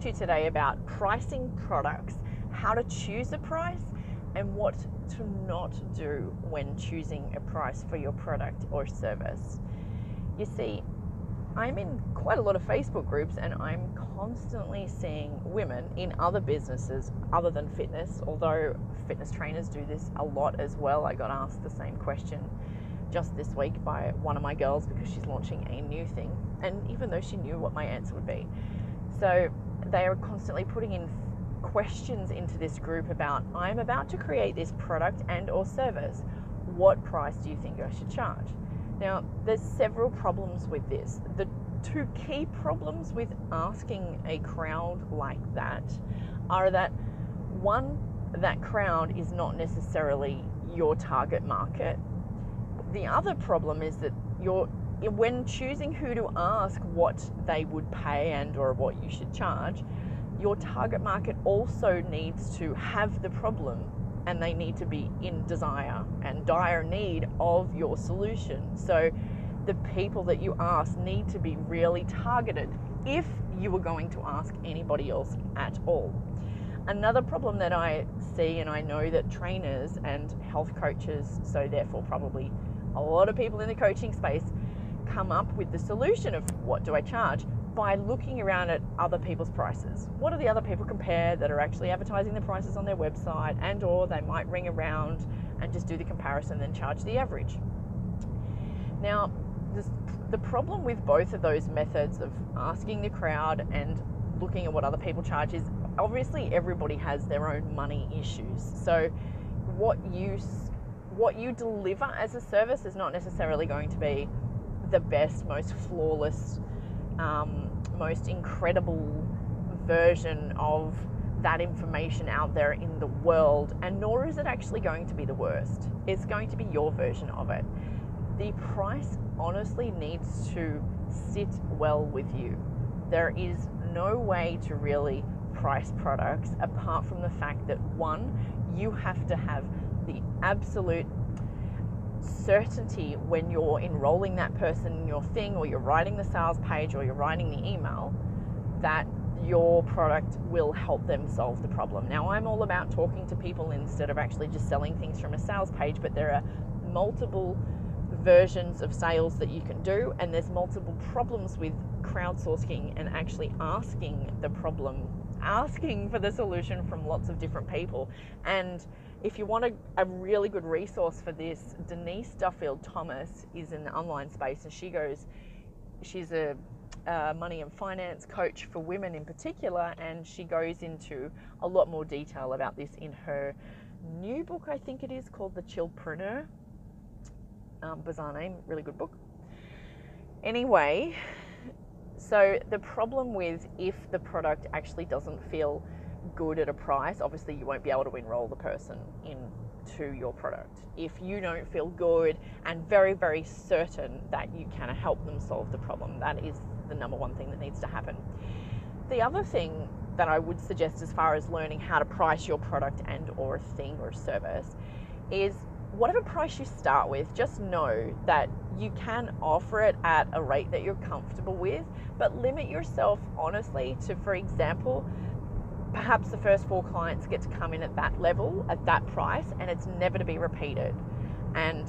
to you today about pricing products, how to choose a price, and what to not do when choosing a price for your product or service. You see, I'm in quite a lot of Facebook groups and I'm constantly seeing women in other businesses other than fitness, although fitness trainers do this a lot as well. I got asked the same question just this week by one of my girls because she's launching a new thing. And even though she knew what my answer would be. So they are constantly putting in questions into this group about I'm about to create this product and or service. What price do you think I should charge? Now, there's several problems with this. The two key problems with asking a crowd like that are that one, that crowd is not necessarily your target market. The other problem is that you're when choosing who to ask what they would pay and or what you should charge, your target market also needs to have the problem and they need to be in desire and dire need of your solution. So the people that you ask need to be really targeted if you were going to ask anybody else at all. Another problem that I see, and I know that trainers and health coaches, so therefore probably a lot of people in the coaching space, come up with the solution of what do I charge by looking around at other people's prices. What do the other people compare that are actually advertising the prices on their website and or they might ring around and just do the comparison and then charge the average. Now, the problem with both of those methods of asking the crowd and looking at what other people charge is obviously everybody has their own money issues. So what you what you deliver as a service is not necessarily going to be the best, most flawless um, most incredible version of that information out there in the world, and nor is it actually going to be the worst. It's going to be your version of it. The price honestly needs to sit well with you. There is no way to really price products apart from the fact that one, you have to have the absolute certainty when you're enrolling that person in your thing or you're writing the sales page or you're writing the email that your product will help them solve the problem. Now, I'm all about talking to people instead of actually just selling things from a sales page, but there are multiple versions of sales that you can do, and there's multiple problems with crowdsourcing and actually asking the problem, asking for the solution from lots of different people. And if you want a, a, really good resource for this, Denise Duffield Thomas is in the online space and she goes, she's a, money and finance coach for women in particular, and she goes into a lot more detail about this in her new book, I think it is, called The Chillpreneur. Um, bizarre name, really good book. Anyway, so the problem with if the product actually doesn't feel good at a price, obviously you won't be able to enroll the person into your product. If you don't feel good and very, very certain that you can help them solve the problem, that is the number one thing that needs to happen. The other thing that I would suggest as far as learning how to price your product and or a thing or service is whatever price you start with, just know that you can offer it at a rate that you're comfortable with, but limit yourself honestly to, for example, perhaps the first four clients get to come in at that level, at that price, and it's never to be repeated. And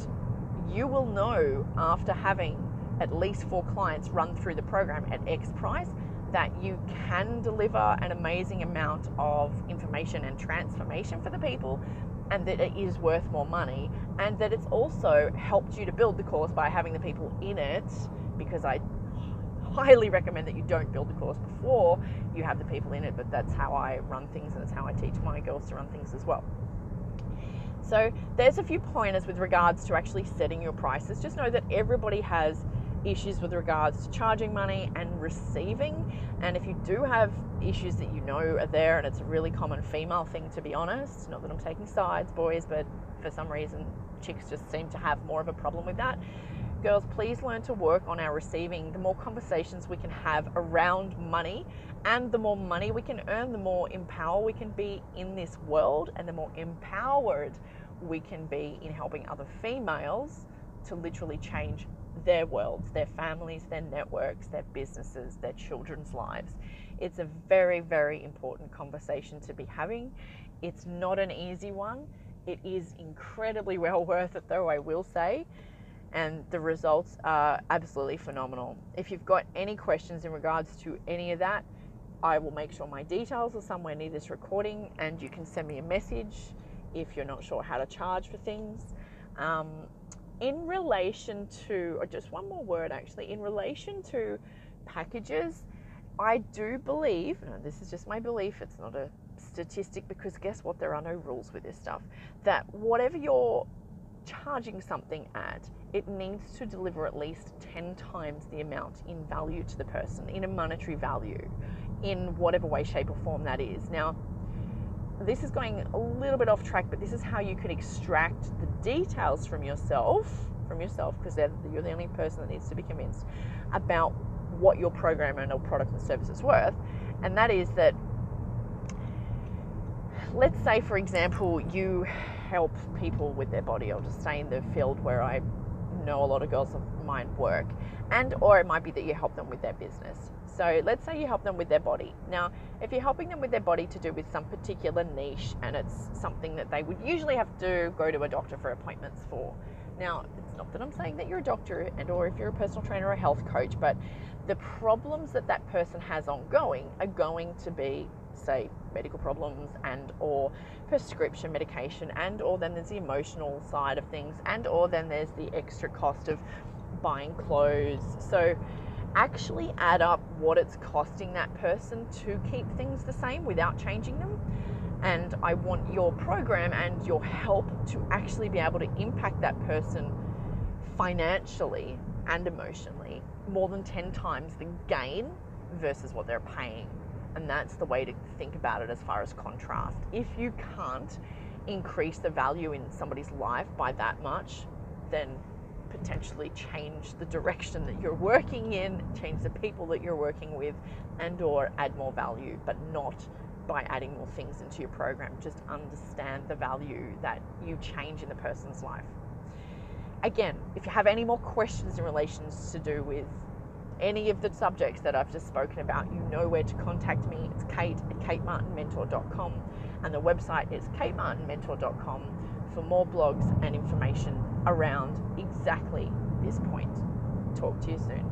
you will know after having at least four clients run through the program at X price that you can deliver an amazing amount of information and transformation for the people and that it is worth more money and that it's also helped you to build the course by having the people in it because I highly recommend that you don't build the course before you have the people in it, but that's how I run things and that's how I teach my girls to run things as well. So there's a few pointers with regards to actually setting your prices. Just know that everybody has issues with regards to charging money and receiving. And if you do have issues that you know are there, and it's a really common female thing to be honest, not that I'm taking sides, boys, but for some reason chicks just seem to have more of a problem with that girls, please learn to work on our receiving. The more conversations we can have around money and the more money we can earn, the more empowered we can be in this world and the more empowered we can be in helping other females to literally change their worlds, their families, their networks, their businesses, their children's lives. It's a very, very important conversation to be having. It's not an easy one. It is incredibly well worth it, though, I will say. And the results are absolutely phenomenal. If you've got any questions in regards to any of that, I will make sure my details are somewhere near this recording and you can send me a message if you're not sure how to charge for things. Um, in relation to, or just one more word actually, in relation to packages, I do believe, this is just my belief, it's not a statistic because guess what? There are no rules with this stuff. That whatever you're charging something at, it needs to deliver at least 10 times the amount in value to the person, in a monetary value, in whatever way, shape, or form that is. Now, this is going a little bit off track, but this is how you can extract the details from yourself, from yourself, because you're the only person that needs to be convinced about what your program and or product and service is worth. And that is that, let's say, for example, you help people with their body. I'll just stay in the field where I know a lot of girls of mine work, and or it might be that you help them with their business. So let's say you help them with their body. Now, if you're helping them with their body to do with some particular niche and it's something that they would usually have to go to a doctor for appointments for. Now, it's not that I'm saying that you're a doctor and or if you're a personal trainer or a health coach, but the problems that that person has ongoing are going to be say medical problems and or prescription medication and or then there's the emotional side of things and or then there's the extra cost of buying clothes. So actually add up what it's costing that person to keep things the same without changing them. And I want your program and your help to actually be able to impact that person financially and emotionally more than 10 times the gain versus what they're paying and that's the way to think about it as far as contrast. If you can't increase the value in somebody's life by that much, then potentially change the direction that you're working in, change the people that you're working with, and or add more value, but not by adding more things into your program. Just understand the value that you change in the person's life. Again, if you have any more questions in relations to do with any of the subjects that I've just spoken about, you know where to contact me. It's kate at katemartinmentor.com and the website is katemartinmentor.com for more blogs and information around exactly this point. Talk to you soon.